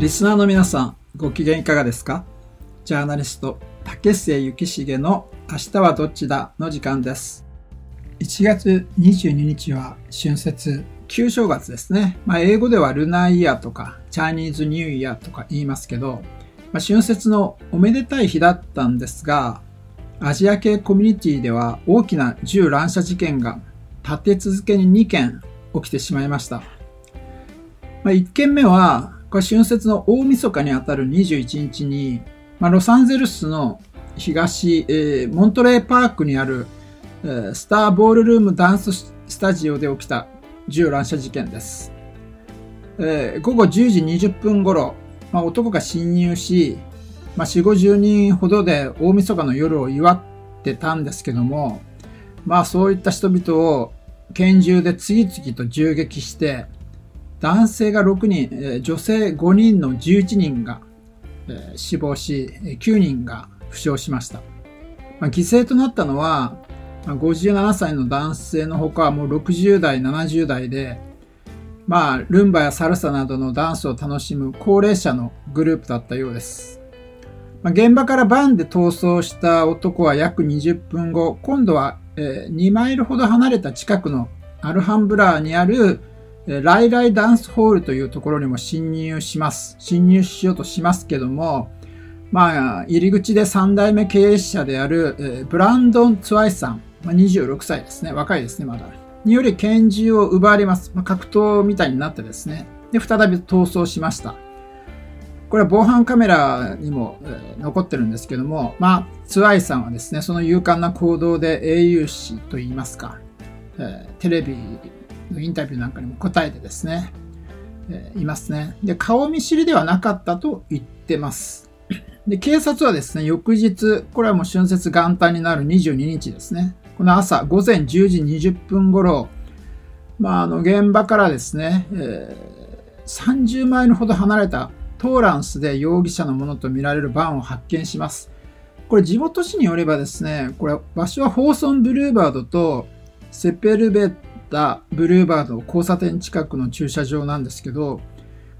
リスナーの皆さん、ご機嫌いかがですか？ジャーナリスト、竹末幸重の明日はどっちだの時間です。1月22日は春節、旧正月ですね。まあ、英語ではルナーイヤーとか、チャイニーズニューイヤーとか言いますけど、まあ、春節のおめでたい日だったんですが、アジア系コミュニティでは大きな銃乱射事件が立て続けに2件起きてしまいました。まあ、1件目はこれ春節の大晦日にあたる21日に、まあ、ロサンゼルスの東、えー、モントレーパークにある、えー、スターボールルームダンススタジオで起きた銃乱射事件です。えー、午後10時20分頃、まあ、男が侵入し、まあ、4、50人ほどで大晦日の夜を祝ってたんですけども、まあそういった人々を拳銃で次々と銃撃して、男性が6人、女性5人の11人が死亡し、9人が負傷しました。まあ、犠牲となったのは、57歳の男性のほかもう60代、70代で、まあ、ルンバやサルサなどのダンスを楽しむ高齢者のグループだったようです。まあ、現場からバンで逃走した男は約20分後、今度は、え2マイルほど離れた近くのアルハンブラーにあるライライダンスホールというところにも侵入します。侵入しようとしますけども、まあ、入り口で3代目経営者である、え、ブランドン・ツワイさん、ま、26歳ですね。若いですね、まだ。により拳銃を奪われます。まあ、格闘みたいになってですね。で、再び逃走しました。これは防犯カメラにも、残ってるんですけども、まあ、ツワイさんはですね、その勇敢な行動で英雄視と言いますか、え、テレビのインタビューなんかにも答えてですね、えー、いますね。で、顔見知りではなかったと言ってます。で、警察はですね、翌日、これはもう春節元旦になる22日ですね。この朝、午前10時20分頃、まあ、あの、現場からですね、えー、30マイルほど離れたトーランスで容疑者のものとみられるバンを発見します。これ地元紙によればですね、これ場所はホーソンブルーバードとセペルベッタブルーバード交差点近くの駐車場なんですけど、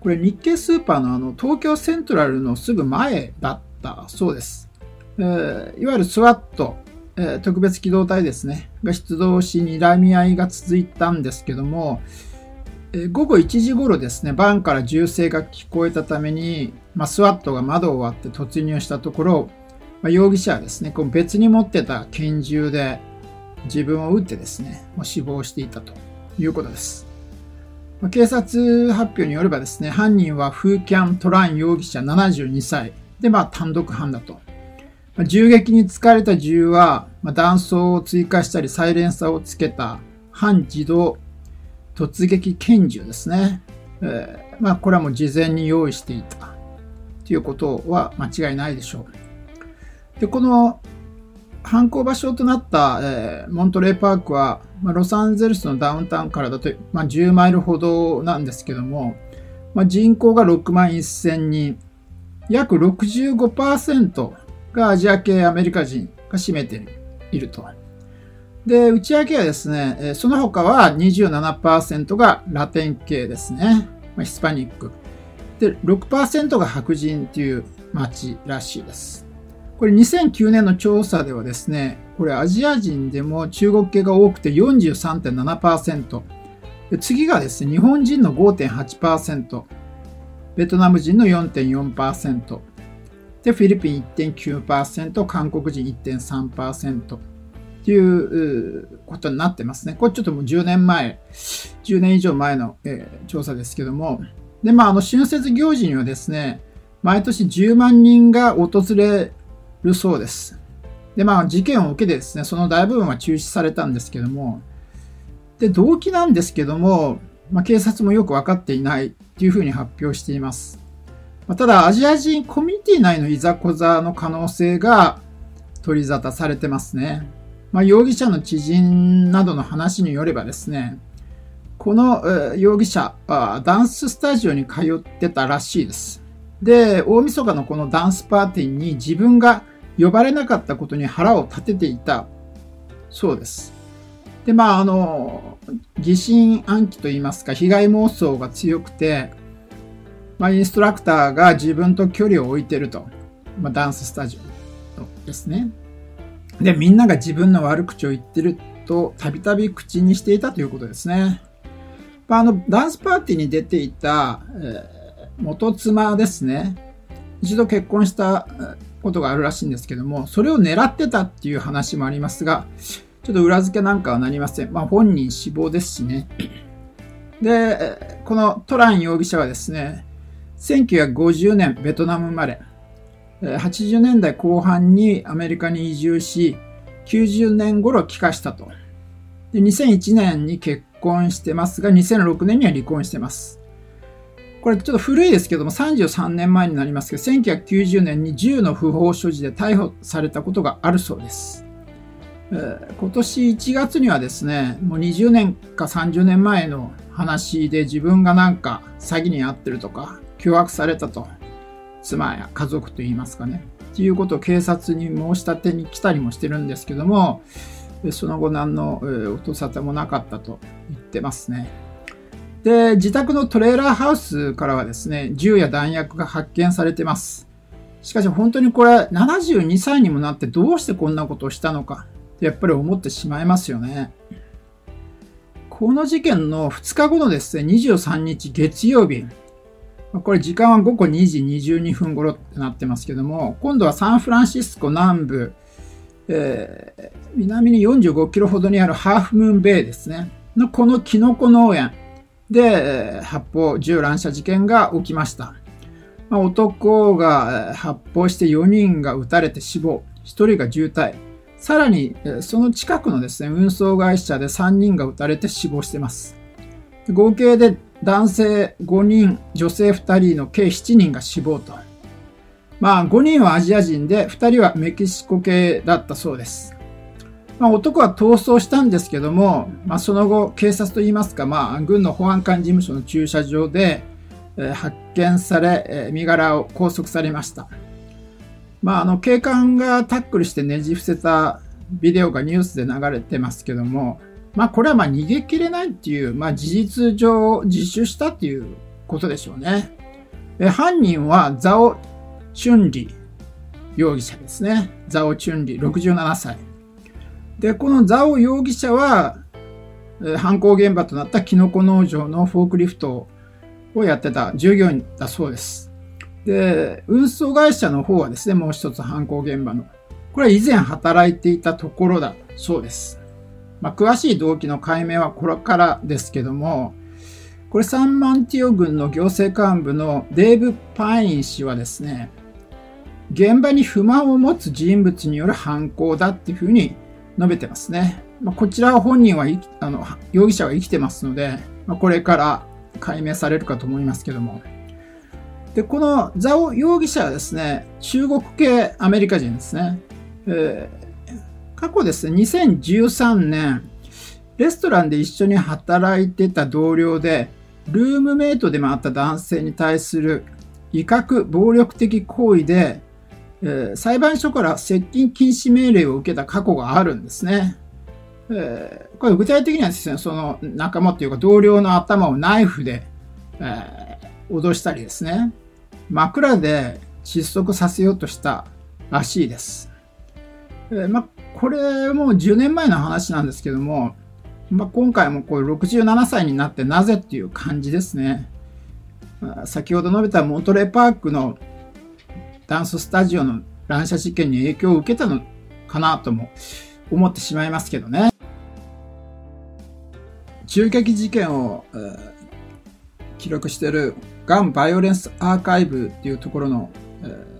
これ日系スーパーのあの東京セントラルのすぐ前だったそうです。えー、いわゆるスワット、えー、特別機動隊ですね、が出動し睨み合いが続いたんですけども、えー、午後1時頃ですね、バンから銃声が聞こえたために、まあ、スワットが窓を割って突入したところ、まあ、容疑者はですね、こう別に持ってた拳銃で自分を撃ってですね、死亡していたということです。警察発表によればですね、犯人はフーキャン・トラン容疑者72歳で、まあ単独犯だと。銃撃に使われた銃は、まあ、弾倉を追加したりサイレンサーをつけた半自動突撃拳銃ですね。えー、まあこれはもう事前に用意していたということは間違いないでしょう。で、この犯行場所となった、えー、モントレーパークは、まあ、ロサンゼルスのダウンタウンからだと、まあ、10マイルほどなんですけども、まあ、人口が6万1000人、約65%がアジア系アメリカ人が占めていると。で、内訳はですね、その他は27%がラテン系ですね。ヒスパニック。で、6%が白人という町らしいです。これ2009年の調査ではですね、これアジア人でも中国系が多くて43.7%。次がですね、日本人の5.8%、ベトナム人の4.4%、で、フィリピン1.9%、韓国人1.3%っていうことになってますね。これちょっともう10年前、10年以上前の、えー、調査ですけども、で、まあ、あの、春節行事にはですね、毎年10万人が訪れるそうです。で、まあ、事件を受けてですね、その大部分は中止されたんですけども、で、動機なんですけども、まあ、警察もよく分かっていないというふうに発表しています。まあ、ただ、アジア人コミュニティ内のいざこざの可能性が取り沙汰されてますね。まあ、容疑者の知人などの話によればですね、この、容疑者はダンススタジオに通ってたらしいです。で、大晦日のこのダンスパーティーに自分が呼ばれなかったことに腹を立てていたそうです。で、まあ、あの、疑心暗鬼と言いますか、被害妄想が強くて、まあ、インストラクターが自分と距離を置いてると。まあ、ダンススタジオですね。で、みんなが自分の悪口を言ってると、たびたび口にしていたということですね。まあ、あの、ダンスパーティーに出ていた、えー、元妻ですね。一度結婚したことがあるらしいんですけども、それを狙ってたっていう話もありますが、ちょっと裏付けなんかはなりません。まあ、本人死亡ですしね。で、このトラン容疑者はですね、1950年ベトナム生まれ、80年代後半にアメリカに移住し、90年頃帰化したと。で2001年に結婚してますが、2006年には離婚してます。これちょっと古いですけども、33年前になりますけど、1990年に銃の不法所持で逮捕されたことがあるそうです。えー、今年1月にはですね、もう20年か30年前の話で自分がなんか詐欺に遭ってるとか、脅迫されたと。妻や家族と言いますかね。っていうことを警察に申し立てに来たりもしてるんですけども、その後何の音沙汰もなかったと言ってますね。で、自宅のトレーラーハウスからはですね、銃や弾薬が発見されてます。しかし本当にこれ72歳にもなってどうしてこんなことをしたのかやっぱり思ってしまいますよね。この事件の2日後のですね、23日月曜日、これ時間は午後2時22分頃ってなってますけども、今度はサンフランシスコ南部、えー、南に45キロほどにあるハーフムーンベイですね。のこのキノコ農園で、発砲銃乱射事件が起きました。男が発砲して4人が撃たれて死亡、1人が重体。さらに、その近くのですね、運送会社で3人が撃たれて死亡しています。合計で男性5人、女性2人の計7人が死亡と。まあ、5人はアジア人で、2人はメキシコ系だったそうです。まあ、男は逃走したんですけども、まあ、その後、警察といいますか、まあ、軍の保安官事務所の駐車場で、えー、発見され、えー、身柄を拘束されました。まあ、あの、警官がタックルしてねじ伏せたビデオがニュースで流れてますけども、まあ、これはまあ逃げ切れないっていう、まあ、事実上自首したっていうことでしょうね。え犯人はザオ・チュンリ容疑者ですね。ザオ・チュンリ、67歳。で、このザオ容疑者は、え犯行現場となったキノコ農場のフォークリフトをやってた従業員だそうです。で、運送会社の方はですね、もう一つ犯行現場の。これは以前働いていたところだそうです。まあ、詳しい動機の解明はこれからですけども、これサンマンティオ軍の行政幹部のデーブ・パイン氏はですね、現場に不満を持つ人物による犯行だっていうふうに述べてますね。まあ、こちらは本人はあの、容疑者は生きてますので、まあ、これから解明されるかと思いますけども。で、このザオ容疑者はですね、中国系アメリカ人ですね。えー過去ですね、2013年、レストランで一緒に働いてた同僚で、ルームメイトでもあった男性に対する威嚇、暴力的行為で、えー、裁判所から接近禁止命令を受けた過去があるんですね。えー、これ具体的にはですね、その仲間というか同僚の頭をナイフで、えー、脅したりですね、枕で窒息させようとしたらしいです。えーまこれもう10年前の話なんですけども、まあ、今回もこう67歳になってなぜっていう感じですね。先ほど述べたモントレーパークのダンススタジオの乱射事件に影響を受けたのかなとも思ってしまいますけどね。銃撃事件を、えー、記録しているガン・バイオレンス・アーカイブっていうところの、えー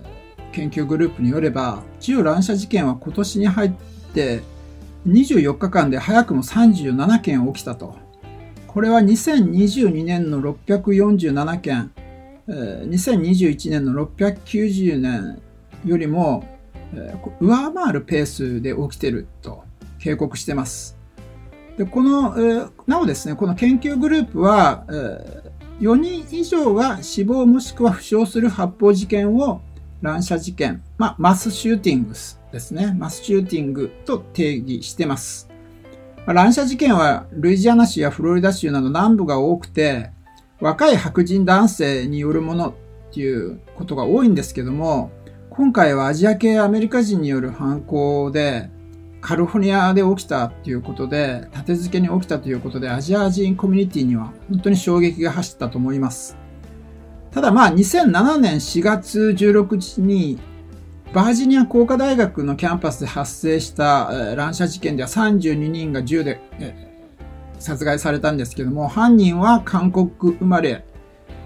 研究グループによれば、銃乱射事件は今年に入って24日間で早くも37件起きたと。これは2022年の647件、2021年の690年よりも上回るペースで起きてると警告してます。でこの、なおですね、この研究グループは、4人以上が死亡もしくは負傷する発砲事件を乱射事件、まあ、マスシューティングですね。マスシューティングと定義してます。乱射事件はルイジアナ州やフロリダ州など南部が多くて、若い白人男性によるものっていうことが多いんですけども、今回はアジア系アメリカ人による犯行で、カリフォルニアで起きたっていうことで、立て付けに起きたということで、アジア人コミュニティには本当に衝撃が走ったと思います。ただまあ、2007年4月16日に、バージニア工科大学のキャンパスで発生した乱射事件では32人が銃で殺害されたんですけども、犯人は韓国生まれ、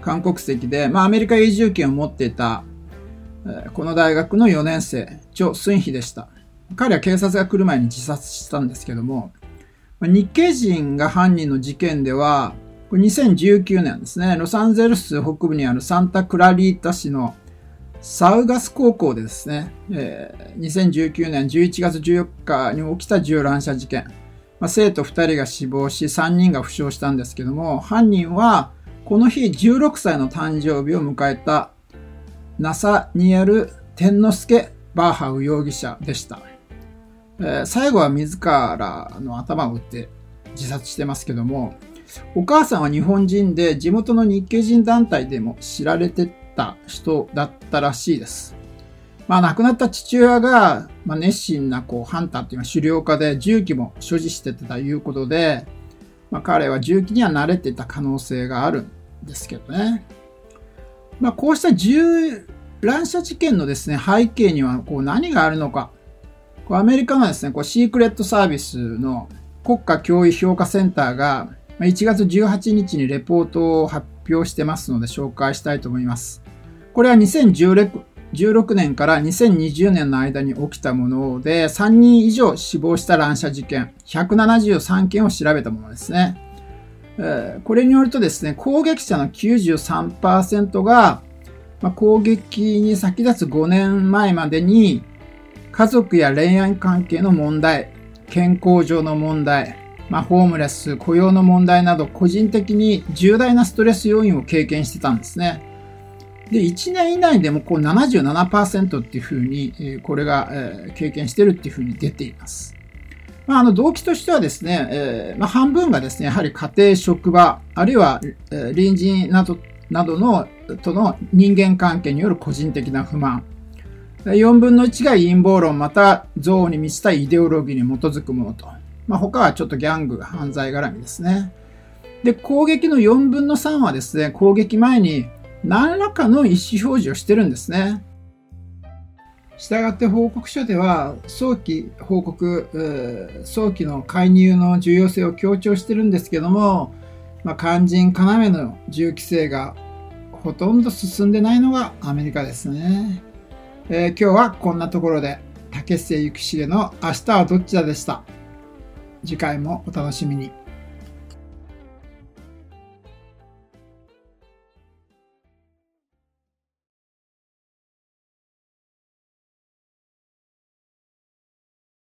韓国籍で、まあアメリカ永住権を持っていた、この大学の4年生、チョ・スンヒでした。彼は警察が来る前に自殺したんですけども、日系人が犯人の事件では、2019年ですね、ロサンゼルス北部にあるサンタクラリータ市のサウガス高校でですね、えー、2019年11月14日に起きた銃乱射事件、まあ、生徒2人が死亡し3人が負傷したんですけども、犯人はこの日16歳の誕生日を迎えたナサニエル・テンノスケ・バーハウ容疑者でした。えー、最後は自らの頭を打って自殺してますけども、お母さんは日本人で地元の日系人団体でも知られてた人だったらしいです。まあ亡くなった父親が、まあ、熱心なこうハンターっていうのは狩猟家で銃器も所持してたということで、まあ、彼は銃器には慣れていた可能性があるんですけどね。まあこうした銃乱射事件のですね、背景にはこう何があるのか。アメリカのですね、こうシークレットサービスの国家教育評価センターが1月18日にレポートを発表してますので紹介したいと思います。これは2016 2016年から2020年の間に起きたもので、3人以上死亡した乱射事件、173件を調べたものですね。これによるとですね、攻撃者の93%が、ま、攻撃に先立つ5年前までに家族や恋愛関係の問題、健康上の問題、まあ、ホームレス、雇用の問題など個人的に重大なストレス要因を経験してたんですね。で、1年以内でもこう77%っていうふうに、えこれが、え経験してるっていうふうに出ています。まあ、あの動機としてはですね、えー、まあ、半分がですね、やはり家庭、職場、あるいは、えー、隣人など、などの、との人間関係による個人的な不満。4分の1が陰謀論また憎悪に満ちたイデオロギーに基づくものと。まあ、他はちょっとギャング、犯罪絡みですね。で、攻撃の4分の3はですね、攻撃前に何らかの意思表示をしてるんですね。したがって報告書では早期報告、早期の介入の重要性を強調してるんですけども、まあ、肝心要の銃規制がほとんど進んでないのがアメリカですね。えー、今日はこんなところで竹末幸重の明日はどっちだでした。次回もお楽しみに。